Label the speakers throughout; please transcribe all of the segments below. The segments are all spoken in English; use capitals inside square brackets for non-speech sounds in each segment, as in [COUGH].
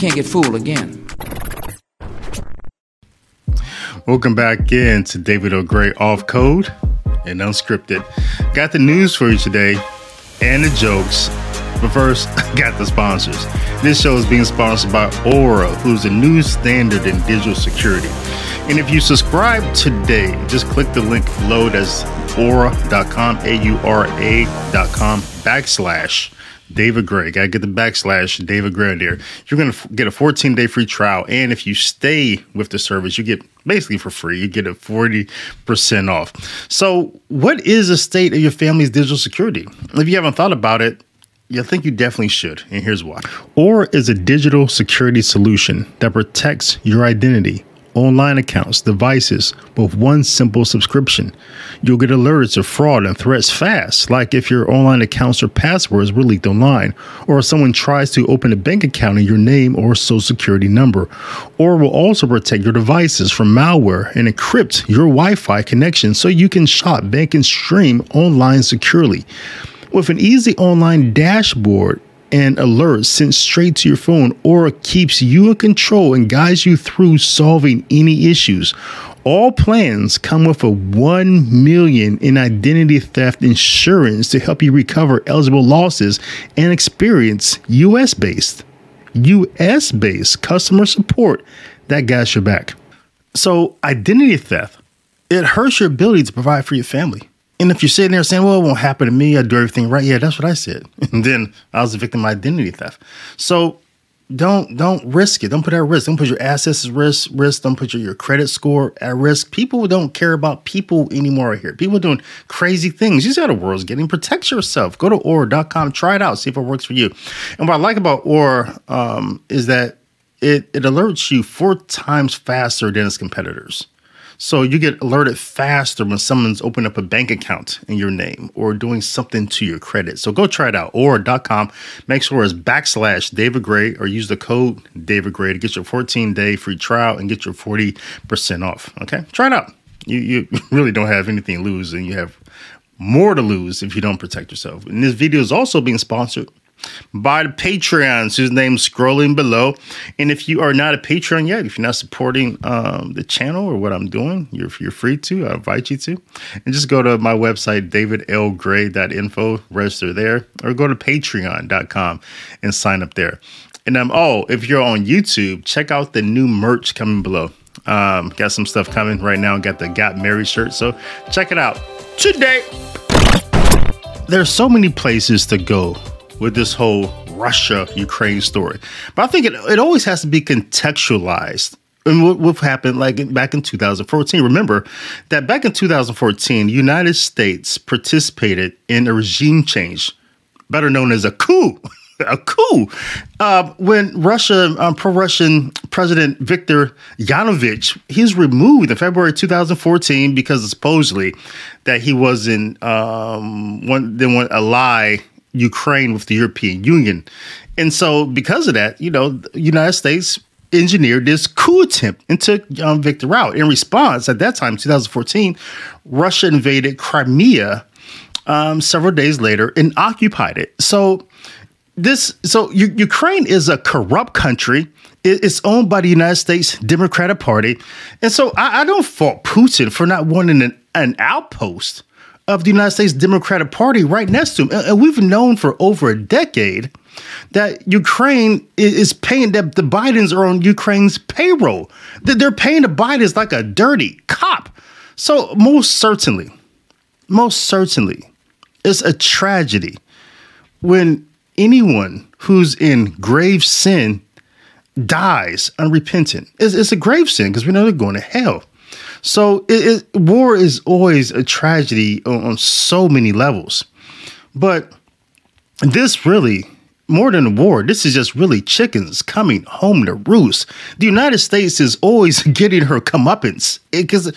Speaker 1: can't get fooled again.
Speaker 2: Welcome back in to David L. Gray off code and unscripted. Got the news for you today and the jokes. But first, [LAUGHS] got the sponsors. This show is being sponsored by Aura, who's a new standard in digital security. And if you subscribe today, just click the link below. That's aura.com, A U R A.com backslash David Gray. Gotta get the backslash David there. You're gonna f- get a 14 day free trial, and if you stay with the service, you get basically for free. You get a 40% off. So, what is the state of your family's digital security? If you haven't thought about it, I think you definitely should, and here's why. Aura is a digital security solution that protects your identity online accounts, devices with one simple subscription. You'll get alerts of fraud and threats fast, like if your online accounts or passwords were leaked online, or if someone tries to open a bank account in your name or social security number. Aura will also protect your devices from malware and encrypt your Wi Fi connection so you can shop, bank, and stream online securely. With an easy online dashboard and alerts sent straight to your phone Aura keeps you in control and guides you through solving any issues. All plans come with a 1 million in identity theft insurance to help you recover eligible losses and experience US based US based customer support that got your back. So, identity theft, it hurts your ability to provide for your family. And if you're sitting there saying, well, it won't happen to me, I do everything right. Yeah, that's what I said. [LAUGHS] And then I was a victim of identity theft. So don't don't risk it. Don't put it at risk. Don't put your assets at risk. Risk. Don't put your, your credit score at risk. People don't care about people anymore here. People doing crazy things. You see how the world's getting. Protect yourself. Go to Aura.com. Try it out. See if it works for you. And what I like about Aura um, is that it, it alerts you four times faster than its competitors. So you get alerted faster when someone's opened up a bank account in your name or doing something to your credit. So go try it out. Aura.com. Make sure it's backslash David Gray or use the code David Gray to get your 14 day free trial and get your 40% off. Okay. Try it out. You, you [LAUGHS] really don't have anything to lose and you have more to lose if you don't protect yourself. And this video is also being sponsored by the Patreons, whose name's scrolling below. And if you are not a Patreon yet, if you're not supporting um, the channel or what I'm doing, you're, you're free to. I invite you to. And just go to my website, davidlgray.info, register there, or go to patreon.com and sign up there. And um, oh, if you're on YouTube, check out the new merch coming below. Um, got some stuff coming right now. Got the Got Married shirt. So check it out today. There's so many places to go with this whole Russia Ukraine story. But I think it, it always has to be contextualized. And what, what happened like back in 2014? Remember that back in 2014, the United States participated in a regime change, better known as a coup. [LAUGHS] a coup uh, when Russia, um, pro-Russian President Viktor Yanukovych, he's removed in February 2014 because supposedly that he wasn't um, one, they want a lie Ukraine with the European Union. And so, because of that, you know, the United States engineered this coup attempt and took um, Victor out. In response, at that time, 2014, Russia invaded Crimea um, several days later and occupied it. So, this so U- Ukraine is a corrupt country. It's owned by the United States Democratic Party, and so I, I don't fault Putin for not wanting an, an outpost of the United States Democratic Party right next to him. And we've known for over a decade that Ukraine is paying that the Bidens are on Ukraine's payroll. That they're paying the Bidens like a dirty cop. So most certainly, most certainly, it's a tragedy when anyone who's in grave sin dies unrepentant. It's, it's a grave sin because we know they're going to hell. So it, it, war is always a tragedy on, on so many levels. But this really, more than war, this is just really chickens coming home to roost. The United States is always [LAUGHS] getting her comeuppance because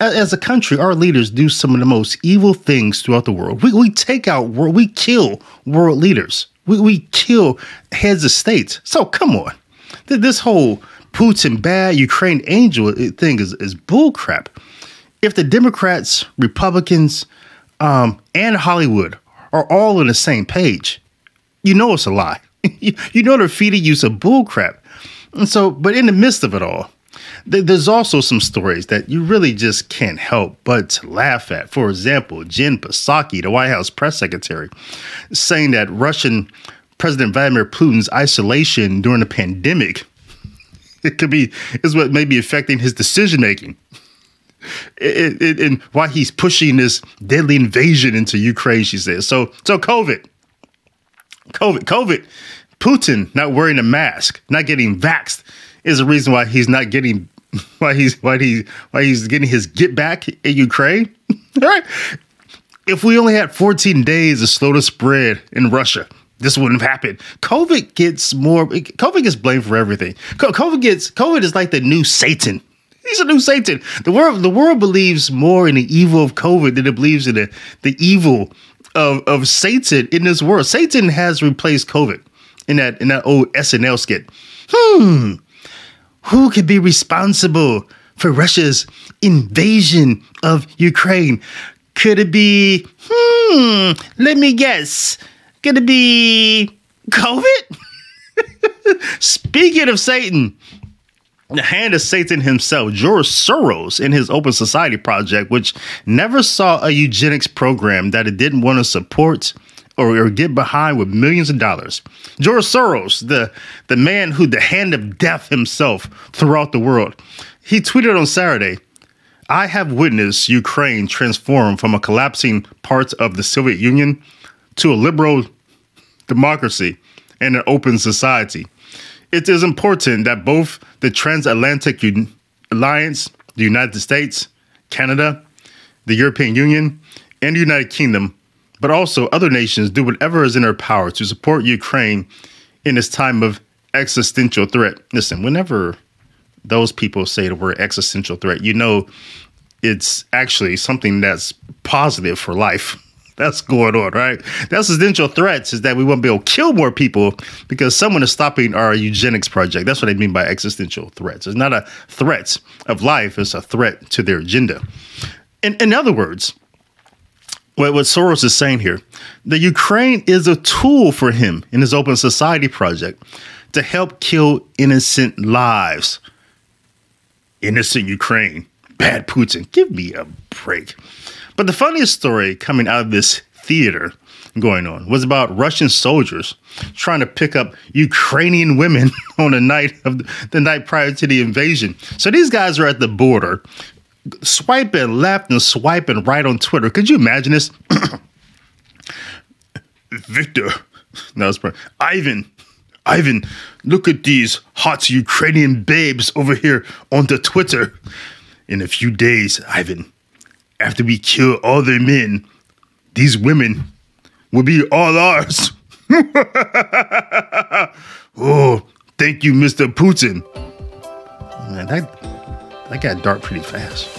Speaker 2: as a country, our leaders do some of the most evil things throughout the world. We, we take out world, we kill world leaders. We, we kill heads of states. So come on. This whole Putin bad, Ukraine angel thing is, is bullcrap. If the Democrats, Republicans, um, and Hollywood are all on the same page, you know it's a lie. [LAUGHS] you know they're feeding you some bullcrap. And so, but in the midst of it all, there's also some stories that you really just can't help but to laugh at. For example, Jen Psaki, the White House press secretary, saying that Russian President Vladimir Putin's isolation during the pandemic it could be is what may be affecting his decision making. And why he's pushing this deadly invasion into Ukraine, she says. So, so COVID, COVID, COVID, Putin not wearing a mask, not getting vaxxed, is the reason why he's not getting [LAUGHS] why he's why he why he's getting his get back in Ukraine. [LAUGHS] All right. If we only had 14 days to slow the spread in Russia, this wouldn't have happened. COVID gets more COVID gets blamed for everything. COVID gets COVID is like the new Satan. He's a new Satan. The world the world believes more in the evil of COVID than it believes in the, the evil of, of Satan in this world. Satan has replaced COVID in that in that old SNL skit. Hmm. Who could be responsible for Russia's invasion of Ukraine? Could it be, hmm, let me guess, could it be COVID? [LAUGHS] Speaking of Satan, the hand of Satan himself, George Soros, in his Open Society project, which never saw a eugenics program that it didn't want to support or, or get behind with millions of dollars. George Soros, the, the man who the hand of death himself throughout the world, he tweeted on Saturday, I have witnessed Ukraine transform from a collapsing part of the Soviet Union to a liberal democracy and an open society. It is important that both the transatlantic Un- alliance, the United States, Canada, the European Union, and the United Kingdom but also other nations do whatever is in their power to support Ukraine in this time of existential threat. Listen, whenever those people say the word existential threat, you know it's actually something that's positive for life. That's going on, right? The existential threats is that we won't be able to kill more people because someone is stopping our eugenics project. That's what I mean by existential threats. It's not a threat of life, it's a threat to their agenda. In, in other words, what, what Soros is saying here, the Ukraine is a tool for him in his Open Society project to help kill innocent lives. Innocent Ukraine, bad Putin. Give me a break. But the funniest story coming out of this theater going on was about Russian soldiers trying to pick up Ukrainian women [LAUGHS] on the night of the, the night prior to the invasion. So these guys are at the border swiping left and swiping right on Twitter. Could you imagine this? [COUGHS] Victor, no, it's Ivan. Ivan, look at these hot Ukrainian babes over here on the Twitter. In a few days, Ivan, after we kill all their men, these women will be all ours. [LAUGHS] oh, thank you, Mr. Putin. Man, that that got dark pretty fast.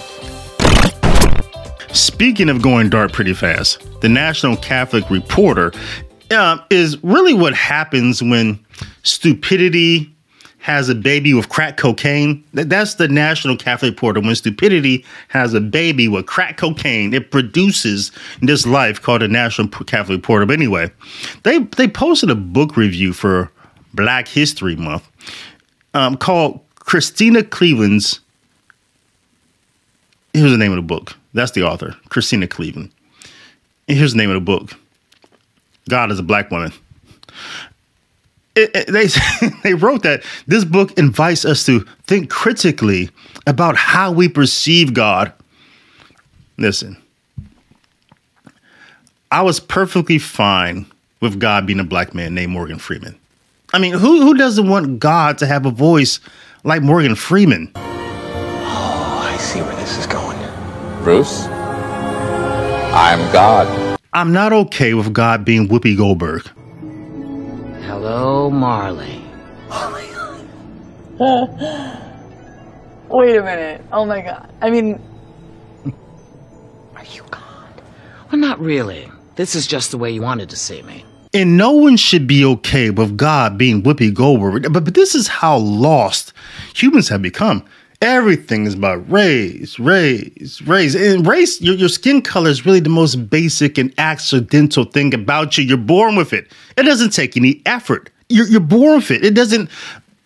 Speaker 2: Speaking of going dark pretty fast, the National Catholic Reporter uh, is really what happens when stupidity has a baby with crack cocaine. That's the National Catholic Reporter. When stupidity has a baby with crack cocaine, it produces this life called the National Catholic Reporter. But anyway, they they posted a book review for Black History Month um, called Christena Cleveland's here's the name of the book. That's the author, Christena Cleveland. And here's the name of the book God is a Black Woman. It, it, they, [LAUGHS] they wrote that this book invites us to think critically about how we perceive God. Listen, I was perfectly fine with God being a black man named Morgan Freeman. I mean, who, who doesn't want God to have a voice like Morgan Freeman? Oh, I see where this is going.
Speaker 1: Bruce. I'm God.
Speaker 2: I'm not okay with God being Whoopi Goldberg.
Speaker 3: Hello, Marley.
Speaker 4: Oh my god. Wait a minute. Oh my god. I mean,
Speaker 3: are you God? Well, not really. This is just the way you wanted to see me.
Speaker 2: And no one should be okay with God being Whoopi Goldberg. But, but this is how lost humans have become. Everything is about race, race, race. And race, your, your skin color is really the most basic and accidental thing about you. You're born with it. It doesn't take any effort. You're, you're born with it. It doesn't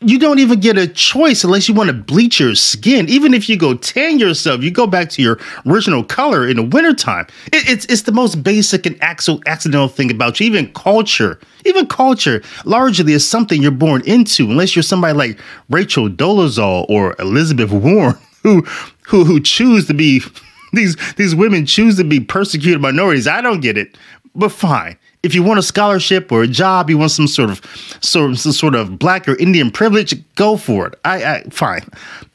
Speaker 2: you don't even get a choice unless you want to bleach your skin. Even if you go tan yourself, you go back to your original color in the wintertime. It, it's it's the most basic and accidental thing about you. Even culture, even culture, largely is something you're born into. Unless you're somebody like Rachel Dolezal or Elizabeth Warren, [LAUGHS] who who who choose to be [LAUGHS] these these women choose to be persecuted minorities. I don't get it, but fine if you want a scholarship or a job, you want some sort of sort of, some sort of black or Indian privilege, go for it. I, I fine.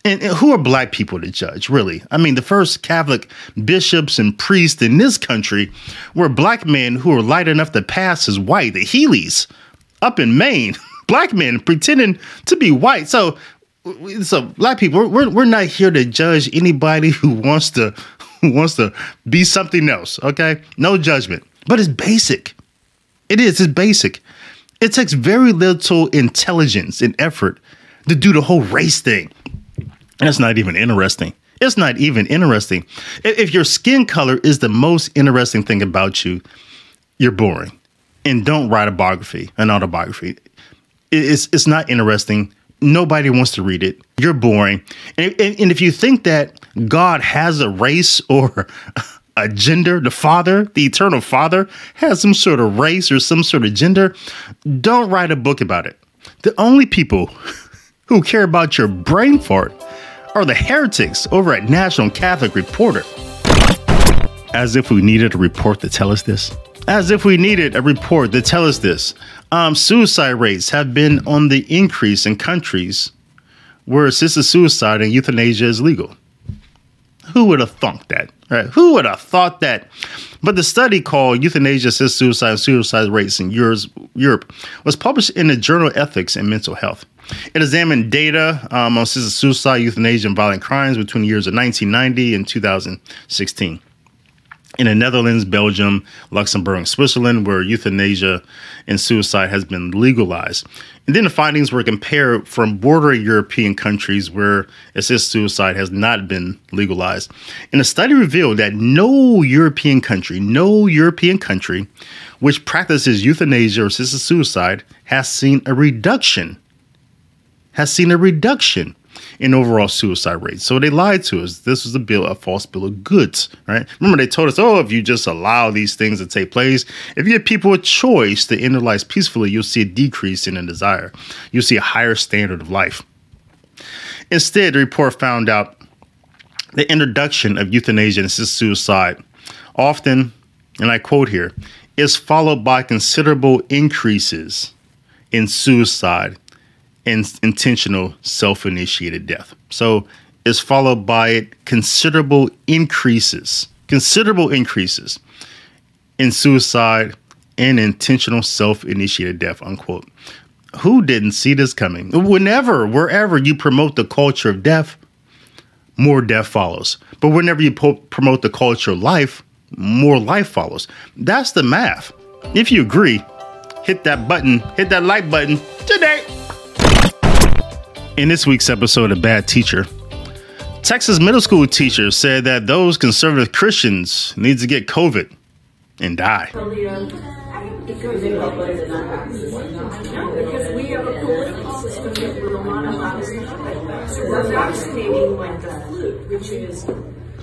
Speaker 2: And, and, who are black people to judge, really? I mean, the first Catholic bishops and priests in this country were black men who were light enough to pass as white. The Healy's up in Maine, [LAUGHS] black men pretending to be white. So, so black people, we're we're not here to judge anybody who wants to [LAUGHS] who wants to be something else. Okay, no judgment, but it's basic. It is, it's basic. It takes very little intelligence and effort to do the whole race thing. That's not even interesting. It's not even interesting. If your skin color is the most interesting thing about you, you're boring. And don't write a biography, an autobiography. It's, it's not interesting. Nobody wants to read it. You're boring. And, and, and if you think that God has a race [LAUGHS] or a gender, the Father, the eternal Father, has some sort of race or some sort of gender, don't write a book about it. The only people [LAUGHS] who care about your brain fart are the heretics over at National Catholic Reporter. As if we needed a report to tell us this. As if we needed a report to tell us this. Um, suicide rates have been on the increase in countries where assisted suicide and euthanasia is legal. Who would have thunk that? Right? Who would have thought that? But the study called Euthanasia Assist Suicide and Suicide Rates in Europe was published in the journal Ethics and Mental Health. It examined data um, on assisted suicide, euthanasia, and violent crimes between the years of 1990 and 2016 in the Netherlands, Belgium, Luxembourg, and Switzerland, where euthanasia and suicide has been legalized. And then the findings were compared from bordering European countries where assisted suicide has not been legalized. And the study revealed that no European country, no European country which practices euthanasia or assisted suicide has seen a reduction, has seen a reduction in overall suicide rates. So they lied to us. This was a bill, a false bill of goods, right? Remember, they told us, oh, if you just allow these things to take place, if you give people a choice to end their lives peacefully, you'll see a decrease in the desire. You'll see a higher standard of life. Instead, the report found out the introduction of euthanasia and suicide often, and I quote here, is followed by considerable increases in suicide and intentional self initiated death. So it's followed by it considerable increases, considerable increases in suicide and intentional self initiated death, unquote. Who didn't see this coming? Whenever, wherever you promote the culture of death, more death follows. But whenever you po- promote the culture of life, more life follows. That's the math. If you agree, hit that button, hit that like button today. In this week's episode of Bad Teacher, Texas middle school teacher said that those conservative Christians need to get COVID and die.
Speaker 5: because we have a political system that will not allow us to So we're vaccinating like the flu, which is,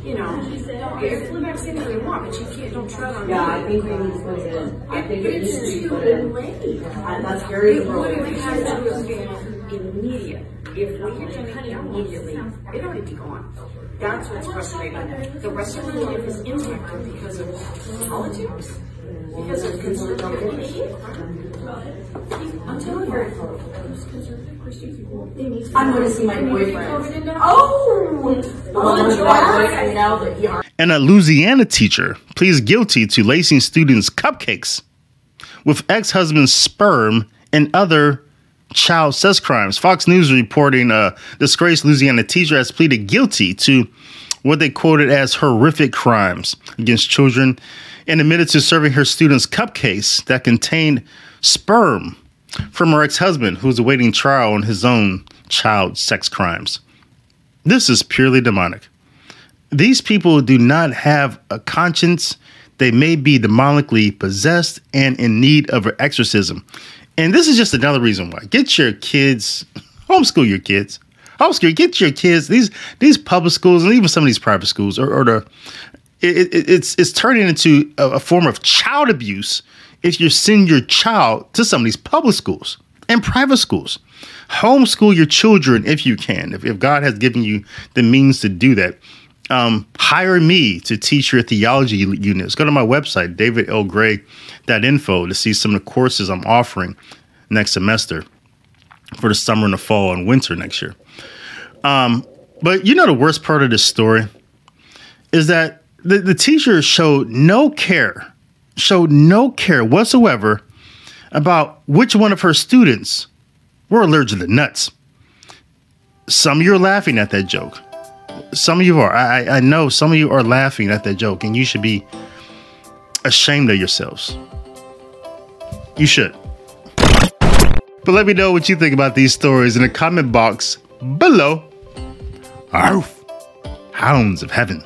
Speaker 5: you know, your flu vaccine if you want, but you can't, don't tread on
Speaker 6: Yeah, I think we need to put it, I think it needs to be put in. Uh, That's very
Speaker 5: It would have had to have been immediate. If we had done it immediately, it already be gone. That's what's frustrating. The rest of my life is impacted because of politics, because of conservative I'm telling you, those conservative Christian people, they need to.
Speaker 6: I'm gonna see my
Speaker 5: they need to be
Speaker 6: boyfriend.
Speaker 5: COVID into-
Speaker 6: Oh!
Speaker 5: Oh,
Speaker 6: Oh,
Speaker 5: you
Speaker 6: my
Speaker 5: are?
Speaker 6: boyfriend now that he
Speaker 2: And a Louisiana teacher pleads guilty to lacing students' cupcakes with ex husband's sperm and other child sex crimes. Fox News reporting a disgraced Louisiana teacher has pleaded guilty to what they quoted as horrific crimes against children and admitted to serving her students cupcakes that contained sperm from her ex husband, who's awaiting trial on his own child sex crimes. This is purely demonic. These people do not have a conscience. They may be demonically possessed and in need of an exorcism. And this is just another reason why. Get your kids Homeschool your kids. Homeschool. Get your kids. These these public schools and even some of these private schools or, or the it, it, it's it's turning into a, a form of child abuse if you send your child to some of these public schools and private schools. Homeschool your children if you can. If, if God has given you the means to do that, um, hire me to teach your theology units. Go to my website, davidlgray.info, to see some of the courses I'm offering next semester for the summer and the fall and winter next year. Um, but you know, the worst part of this story is that the, the teacher showed no care, showed no care whatsoever about which one of her students were allergic to nuts. Some of you are laughing at that joke. Some of you are. I, I know some of you are laughing at that joke, and you should be ashamed of yourselves. You should. But let me know what you think about these stories in the comment box below. Arf! Hounds of Heaven.